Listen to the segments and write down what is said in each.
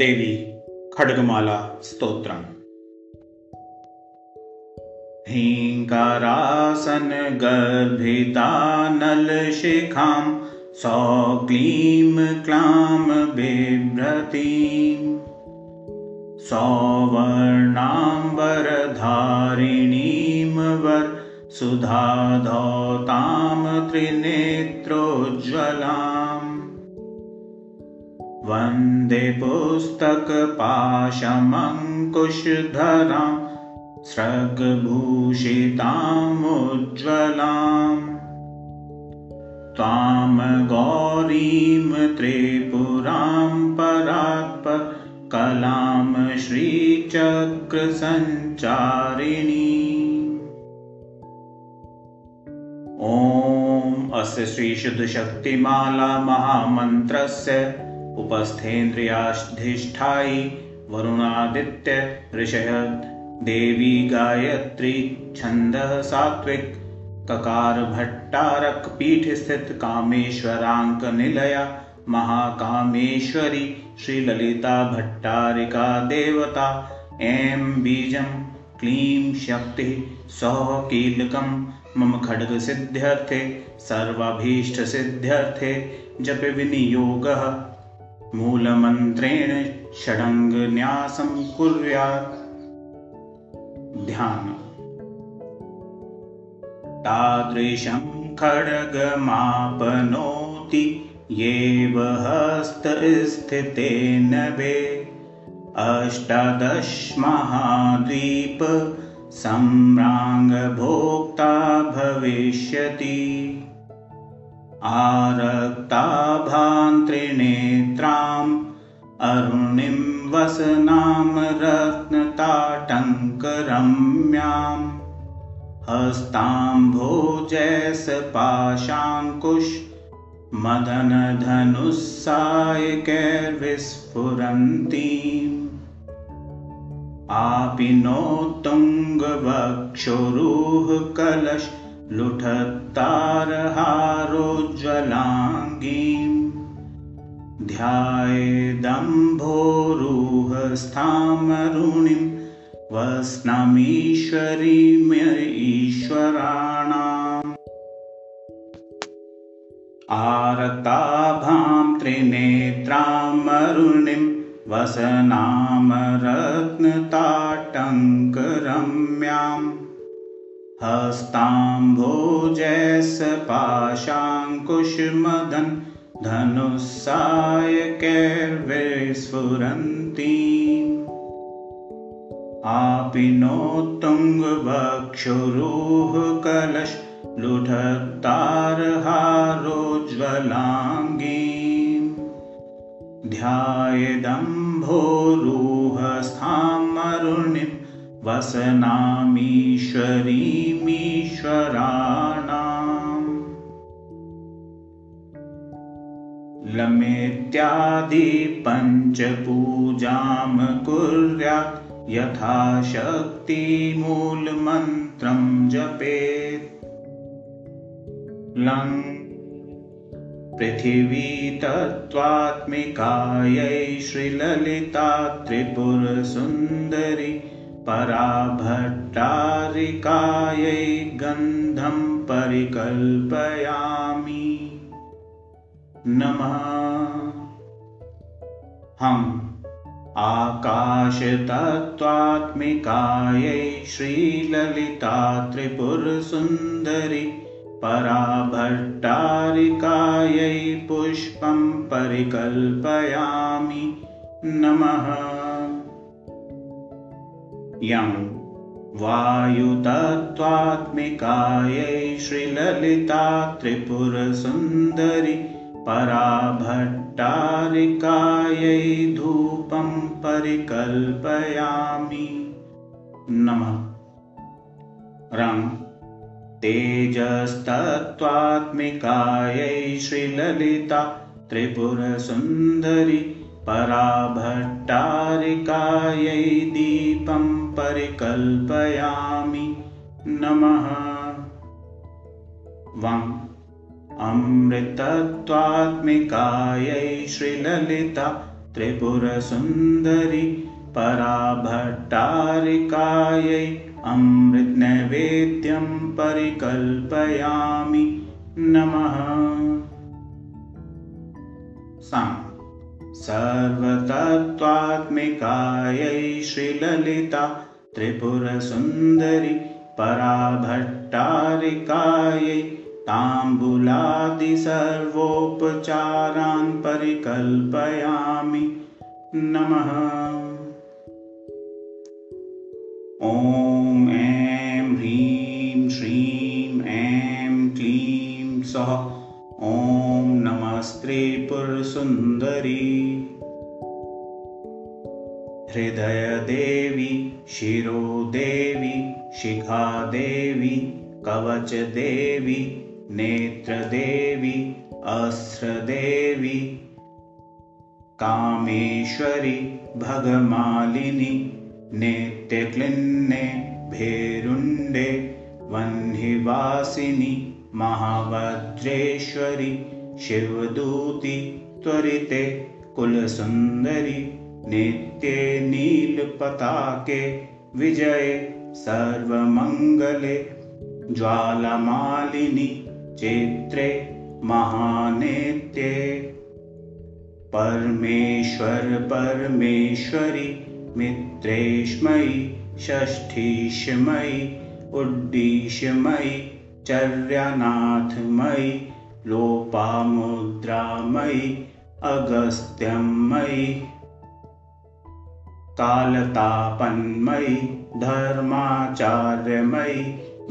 देवी खड्गमाला स्तोत्रम् हीङ्कारासन गर्भितानलशिखां सौक्लीं क्लां बिभ्रतीं सौवर्णाम्बरधारिणीं वर सुधाधौतां त्रिनेत्रोज्ज्वलाम् वन्दे पुस्तकपाशमङ्कुशधरां स्रग्भूषितामुज्ज्वलाम्। त्वां गौरीं त्रिपुरां परात्पर कलां श्रीचक्रसञ्चारिणी। ॐ अस्य श्रीशुद्धशक्तिमाला महामन्त्रस्य उपस्थेन्द्रियाधिष्ठायि वरुणादित्य ऋषय देवी गायत्री छंद सात्विक ककारभट्टारकपीठस्थित कामेश्वराङ्कनिलया महाकामेश्वरी श्रीललिता भट्टारिका देवता ऐं बीजं क्लीं शक्तिः सौः कीलकं मम खड्गसिद्ध्यर्थे सर्वाभीष्टसिद्ध्यर्थे जपविनियोगः मूलमन्त्रेण षडङ्गन्यासं कुर्यात्। ध्यान। तादृशं खड्गमापनोति येव हस्तस्थितेन वे। अष्टादशमहाद्वीप सम्राङ्गभोक्ता भविष्यति आरक्ताभान्त्रिनेत्राम् अरुणिं वसनां रत्नताटङ्करम्यां हस्ताम्भोजैसपाशाङ्कुश मदनधनुस्सायकैर्विस्फुरन्तीम्। आपि नो तुङ्गवक्षोरुहकलश लुठत्तारहारोज्ज्वलाङ्गीम् ध्यायेदम्भोरुहस्थामरुणिं ईश्वराणाम् आरताभां त्रिनेत्रामरुणिं वसनामरत्नताटङ्करम्याम् हस्ताम्भोजैसपाशाङ्कुशमदन् धनुस्सायकैर्विस्फुरन्तीम् आपि नो तुङ्गवक्षुरुहकलश लुठत्तारहारोज्ज्वलाङ्गीम् वसनामीश्वरीमीश्वराणाम्। लमेत्यादिपञ्चपूजां कुर्यात् यथाशक्तिमूलमन्त्रं जपेत्। लङ् पृथिवीतत्त्वात्मिकायै श्रीललिता त्रिपुरसुन्दरि पराभट्टारिकायै गन्धं परिकल्पयामि। नमः। हम् आकाशतत्त्वात्मिकायै श्रीललिता त्रिपुरसुन्दरि पराभट्टारिकायै पुष्पं परिकल्पयामि। नमः यं वायुतत्त्वात्मिकायै श्रीललिता त्रिपुरसुन्दरि पराभट्टारिकायै धूपं परिकल्पयामि। नमः। रं। तेजस्तत्त्वात्मिकायै श्रीललिता त्रिपुरसुन्दरि पराभट्टारिकायै दीपं परिकल्पयामि। नमः। वम् अमृतत्वात्मिकायै श्रीललिता त्रिपुरसुन्दरि पराभट्टारिकायै अमृतनैवेद्यं परिकल्पयामि। नमः। सर्वतत्त्वात्मिकायै श्रीललिता त्रिपुरसुन्दरि पराभट्टारिकायै ताम्बुलादि सर्वोपचारान् परिकल्पयामि। नमः। ॐ ऐं ह्रीं श्रीं ऐं क्लीं सः। ॐ नमस्ते पुरसुन्दरी हृदयदेवी शिरोदेवी शिखादेवी कवचदेवी नेत्रदेवी अस्त्रदेवी कामेश्वरि भगमालिनि नेत्यक्लिन्ने भेरुण्डे वह्निवासिनि महाभद्रेश्वरि शिवदूति त्वरिते कुलसुन्दरि नित्ये नीलपताके विजये सर्वमङ्गले ज्वालमालिनि चेत्रे महानेत्ये। परमेश्वर परमेश्वरि मित्रेष्मयि षष्ठीष्मयि उड्डीष्मयि चर्यानाथमयि लोपामुद्रामयि अगस्त्यमयि कालतापन्मयि धर्माचार्यमयि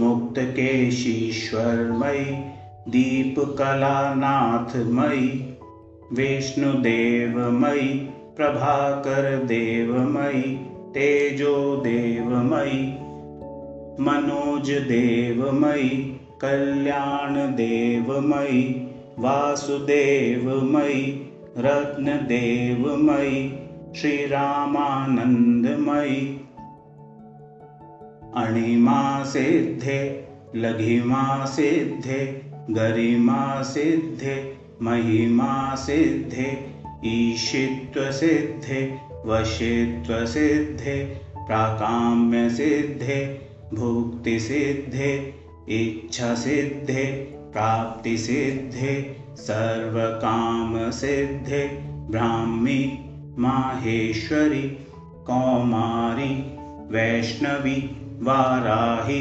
मुक्तकेशीश्वरमयि दीपकलानाथमयि विष्णुदेवमयि प्रभाकरदेवमयि तेजोदेवमयि मनोजदेवमयि कल्याणदेवमयि वासुदेवमयि रत्नदेवमयि श्रीरामानन्दमयि। अणिमासिद्धे लघिमासिद्धे गरिमासिद्धे महिमासिद्धे ईशित्वसिद्धे वशित्वसिद्धे प्राकाम्यसिद्धे भुक्तिसिद्धे इच्छासिद्धे प्राप्तिसिद्धे सर्वकामसिद्धे ब्राह्मी माहेश्वरि कौमारी वैष्णवी वाराहि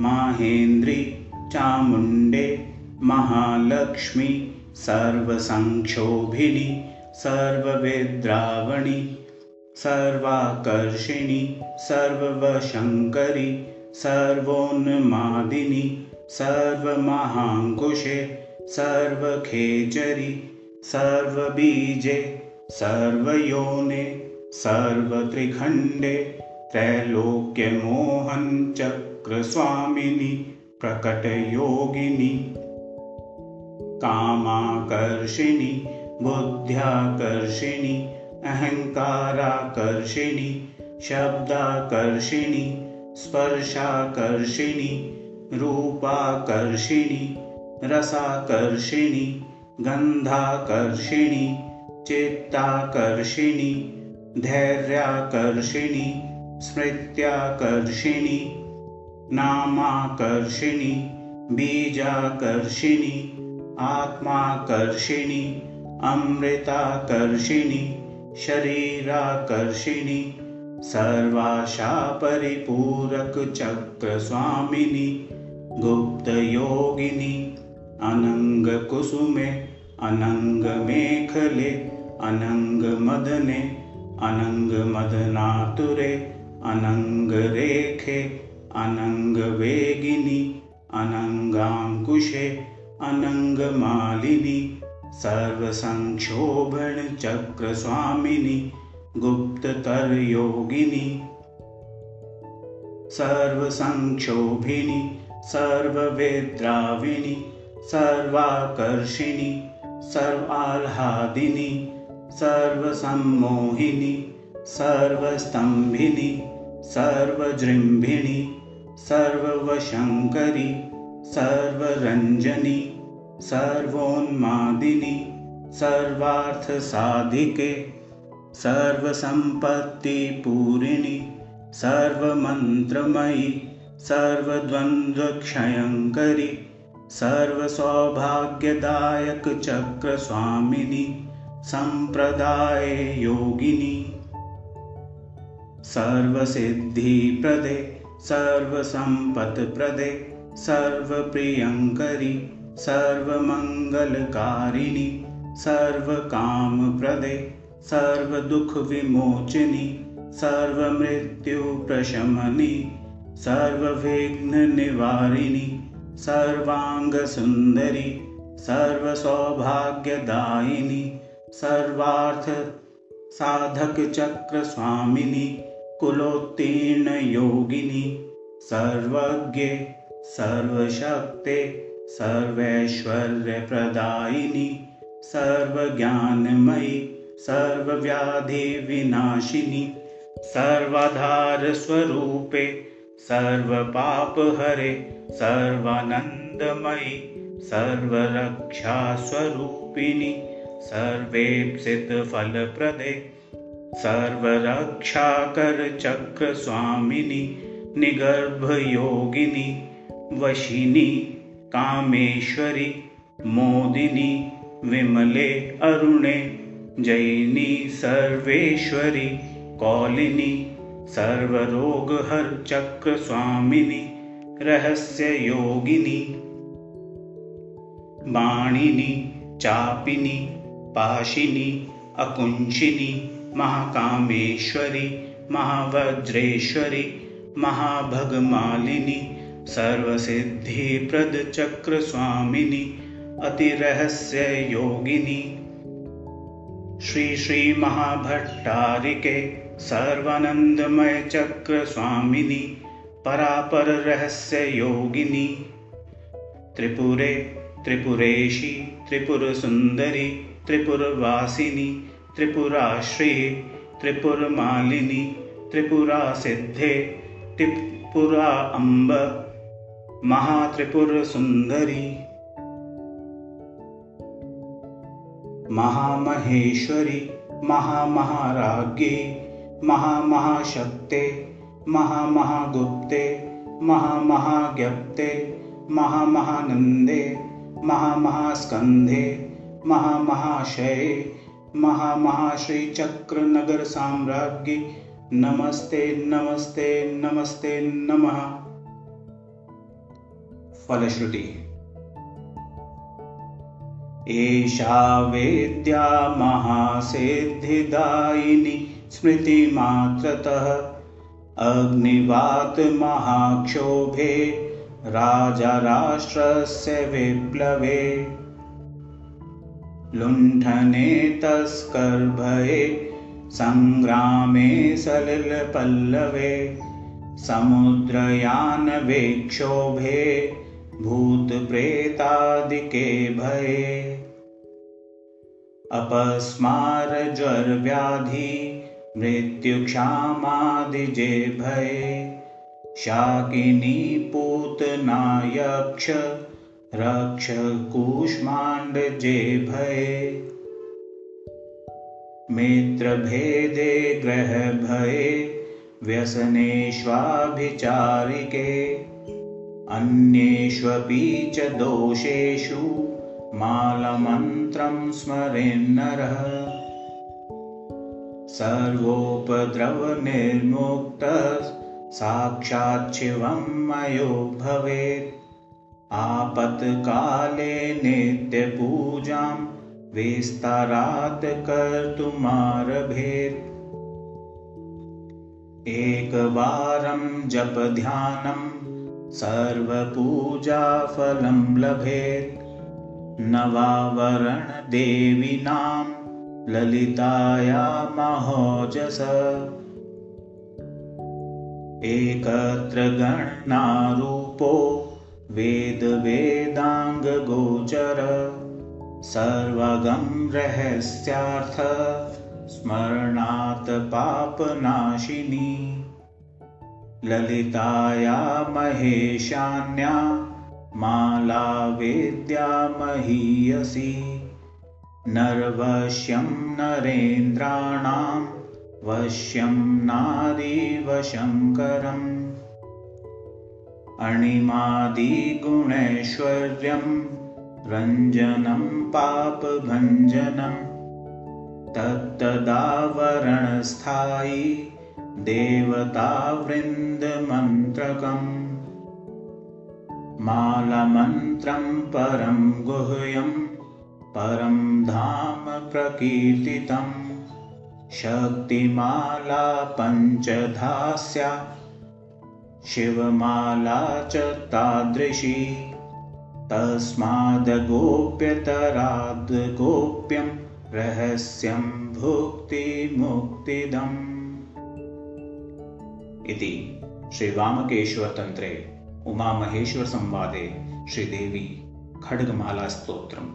माहेन्द्रि चामुण्डे महालक्ष्मी सर्वसंक्षोभिनि सर्वविद्रावणि सर्वाकर्षिणि सर्ववशङ्करि सर्वोन्मादिनि सर्वमहाङ्कुशे सर्वखेचरि सर्वबीजे सर्वयोने सर्वत्रिखण्डे त्रैलोक्यमोहनचक्रस्वामिनि प्रकटयोगिनि कामाकर्षिणि बुद्ध्याकर्षिणि अहङ्काराकर्षिणि शब्दाकर्षिणि स्पर्शाकर्षिणि रूपाकर्षिणि रसाकर्षिणि गन्धाकर्षिणि चित्ताकर्षिणि धैर्याकर्षिणि स्मृत्याकर्षिणि नामाकर्षिणि बीजाकर्षिणि आत्माकर्षिणि अमृताकर्षिणि शरीराकर्षिणि सर्वाशा परिपूरकचक्रस्वामिनि गुप्तयोगिनि अनङ्गकुसुमे अनङ्गमेखले अनङ्गमदने अनङ्गमदनातुरे अनङ्गरेखे अनङ्गवेगिनि अनङ्गाङ्कुशे अनङ्गमालिनि सर्वसंक्षोभणचक्रस्वामिनि गुप्ततरयोगिनि सर्वसंक्षोभिनि सर्ववेद्राविणि सर्वाकर्षिणि सर्वाह्लादिनि सर्वसम्मोहिनि सर्वस्तम्भिनि सर्वजृम्भिणि सर्ववशङ्करि सर्वरञ्जनि सर्वोन्मादिनि सर्वार्थसाधिके सर्वसम्पत्तिपूरिणि सर्वमन्त्रमयि सर्वद्वन्द्वक्षयङ्करि सर्वसौभाग्यदायकचक्रस्वामिनि सम्प्रदाये योगिनि। सर्वसिद्धिप्रदे सर्वसम्पत्प्रदे सर्वप्रियङ्करि सर्वमङ्गलकारिणि सर्वकामप्रदे सर्वदुःखविमोचिनि सर्वमृत्युप्रशमनि सर्वविघ्ननिवारिणि सर्वाङ्गसुन्दरि सर्वसौभाग्यदायिनि सर्वार्थसाधकचक्रस्वामिनि कुलोत्तीर्णयोगिनि सर्वज्ञे सर्वशक्ते सर्वैश्वर्यप्रदायिनि सर्वज्ञानमयि सर्वव्याधिविनाशिनि सर्वाधारस्वरूपे सर्वपापहरे सर्वानन्दमयि सर्वरक्षास्वरूपिणि सर्वेप्सितफलप्रदे सर्वरक्षाकरचक्रस्वामिनि निगर्भयोगिनि वशिनि कामेश्वरि मोदिनि विमले अरुणे सर्वेश्वरि कौलिनि सर्वरोगहरचक्रस्वामिनि रहस्ययोगिनि बाणिनि चापिनि पाशिनि अकुञ्चिनि महाकामेश्वरि महावज्रेश्वरि महाभगमालिनि सर्वसिद्धिप्रदचक्रस्वामिनि अतिरहस्ययोगिनि। श्री श्रीमहाभट्टारिके सर्वानन्दमयचक्रस्वामिनि परापररहस्ययोगिनि। त्रिपुरे त्रिपुरेशी त्रिपुरसुन्दरि त्रिपुरवासिनि त्रिपुराश्री त्रिपुरमालिनि त्रिपुरासिद्धे त्रिपुरा अम्ब महात्रिपुरसुन्दरी महामहेश्वरि महामहाराज्ञे महामहाशक्ते महामहागुप्ते महामहाज्ञप्ते महामहानन्दे महामहास्कन्धे महामहाशये महामहाश्रीचक्रनगरसाम्राज्ञि नमस्ते नमस्ते नमस्ते नमः। फलश्रुति। एषा वेद्या महासिद्धिदायिनी स्मृतिमात्रतः अग्निवातमहाक्षोभे राजाराष्ट्रस्य विप्लवे। लुण्ठने तस्कर्भये सङ्ग्रामे सलिलपल्लवे समुद्रयानवेक्षोभे भूतप्रेतादिके भये। अपस्मारज्वरव्याधि मृत्युक्षामादिजे भये। शाकिनी पूतनायक्ष रक्ष कूष्माण्डजे भये मित्रभेदे ग्रहभये व्यसनेष्वाभिचारिके। अन्येष्वपि च दोषेषु मालमन्त्रं स्मरेन्नरः। सर्वोपद्रवनिर्मुक्तः साक्षाच्छिवं मयो भवेत् आपत्काले नित्यपूजां विस्तारात् कर्तुमारभेत्। एकवारं जपध्यानं सर्वपूजाफलं लभेत्। नवावरणदेवीनां ललिताया महोजस। एकत्र गणनारूपो वेदवेदाङ्गगोचर सर्वगं रहस्यार्थ स्मरणात् पापनाशिनी। ललिताया महेशान्या माला वेद्या महीयसी। नरवश्यं नरेन्द्राणां वश्यं नारीवशङ्करम् अणिमादिगुणैश्वर्यं रञ्जनं पापभञ्जनं तत्तदावरणस्थायि देवतावृन्दमन्त्रकम् मालमन्त्रं परं गुह्यं परं धाम प्रकीर्तितं शक्तिमाला पञ्चधास्या शिवमाला च तादृशी। तस्माद्गोप्यतराद्गोप्यं रहस्यं भुक्तिमुक्तिदम्। इति श्रीवामकेश्वरतन्त्रे उमामहेश्वरसंवादे श्रीदेवी खड्गमालास्तोत्रम्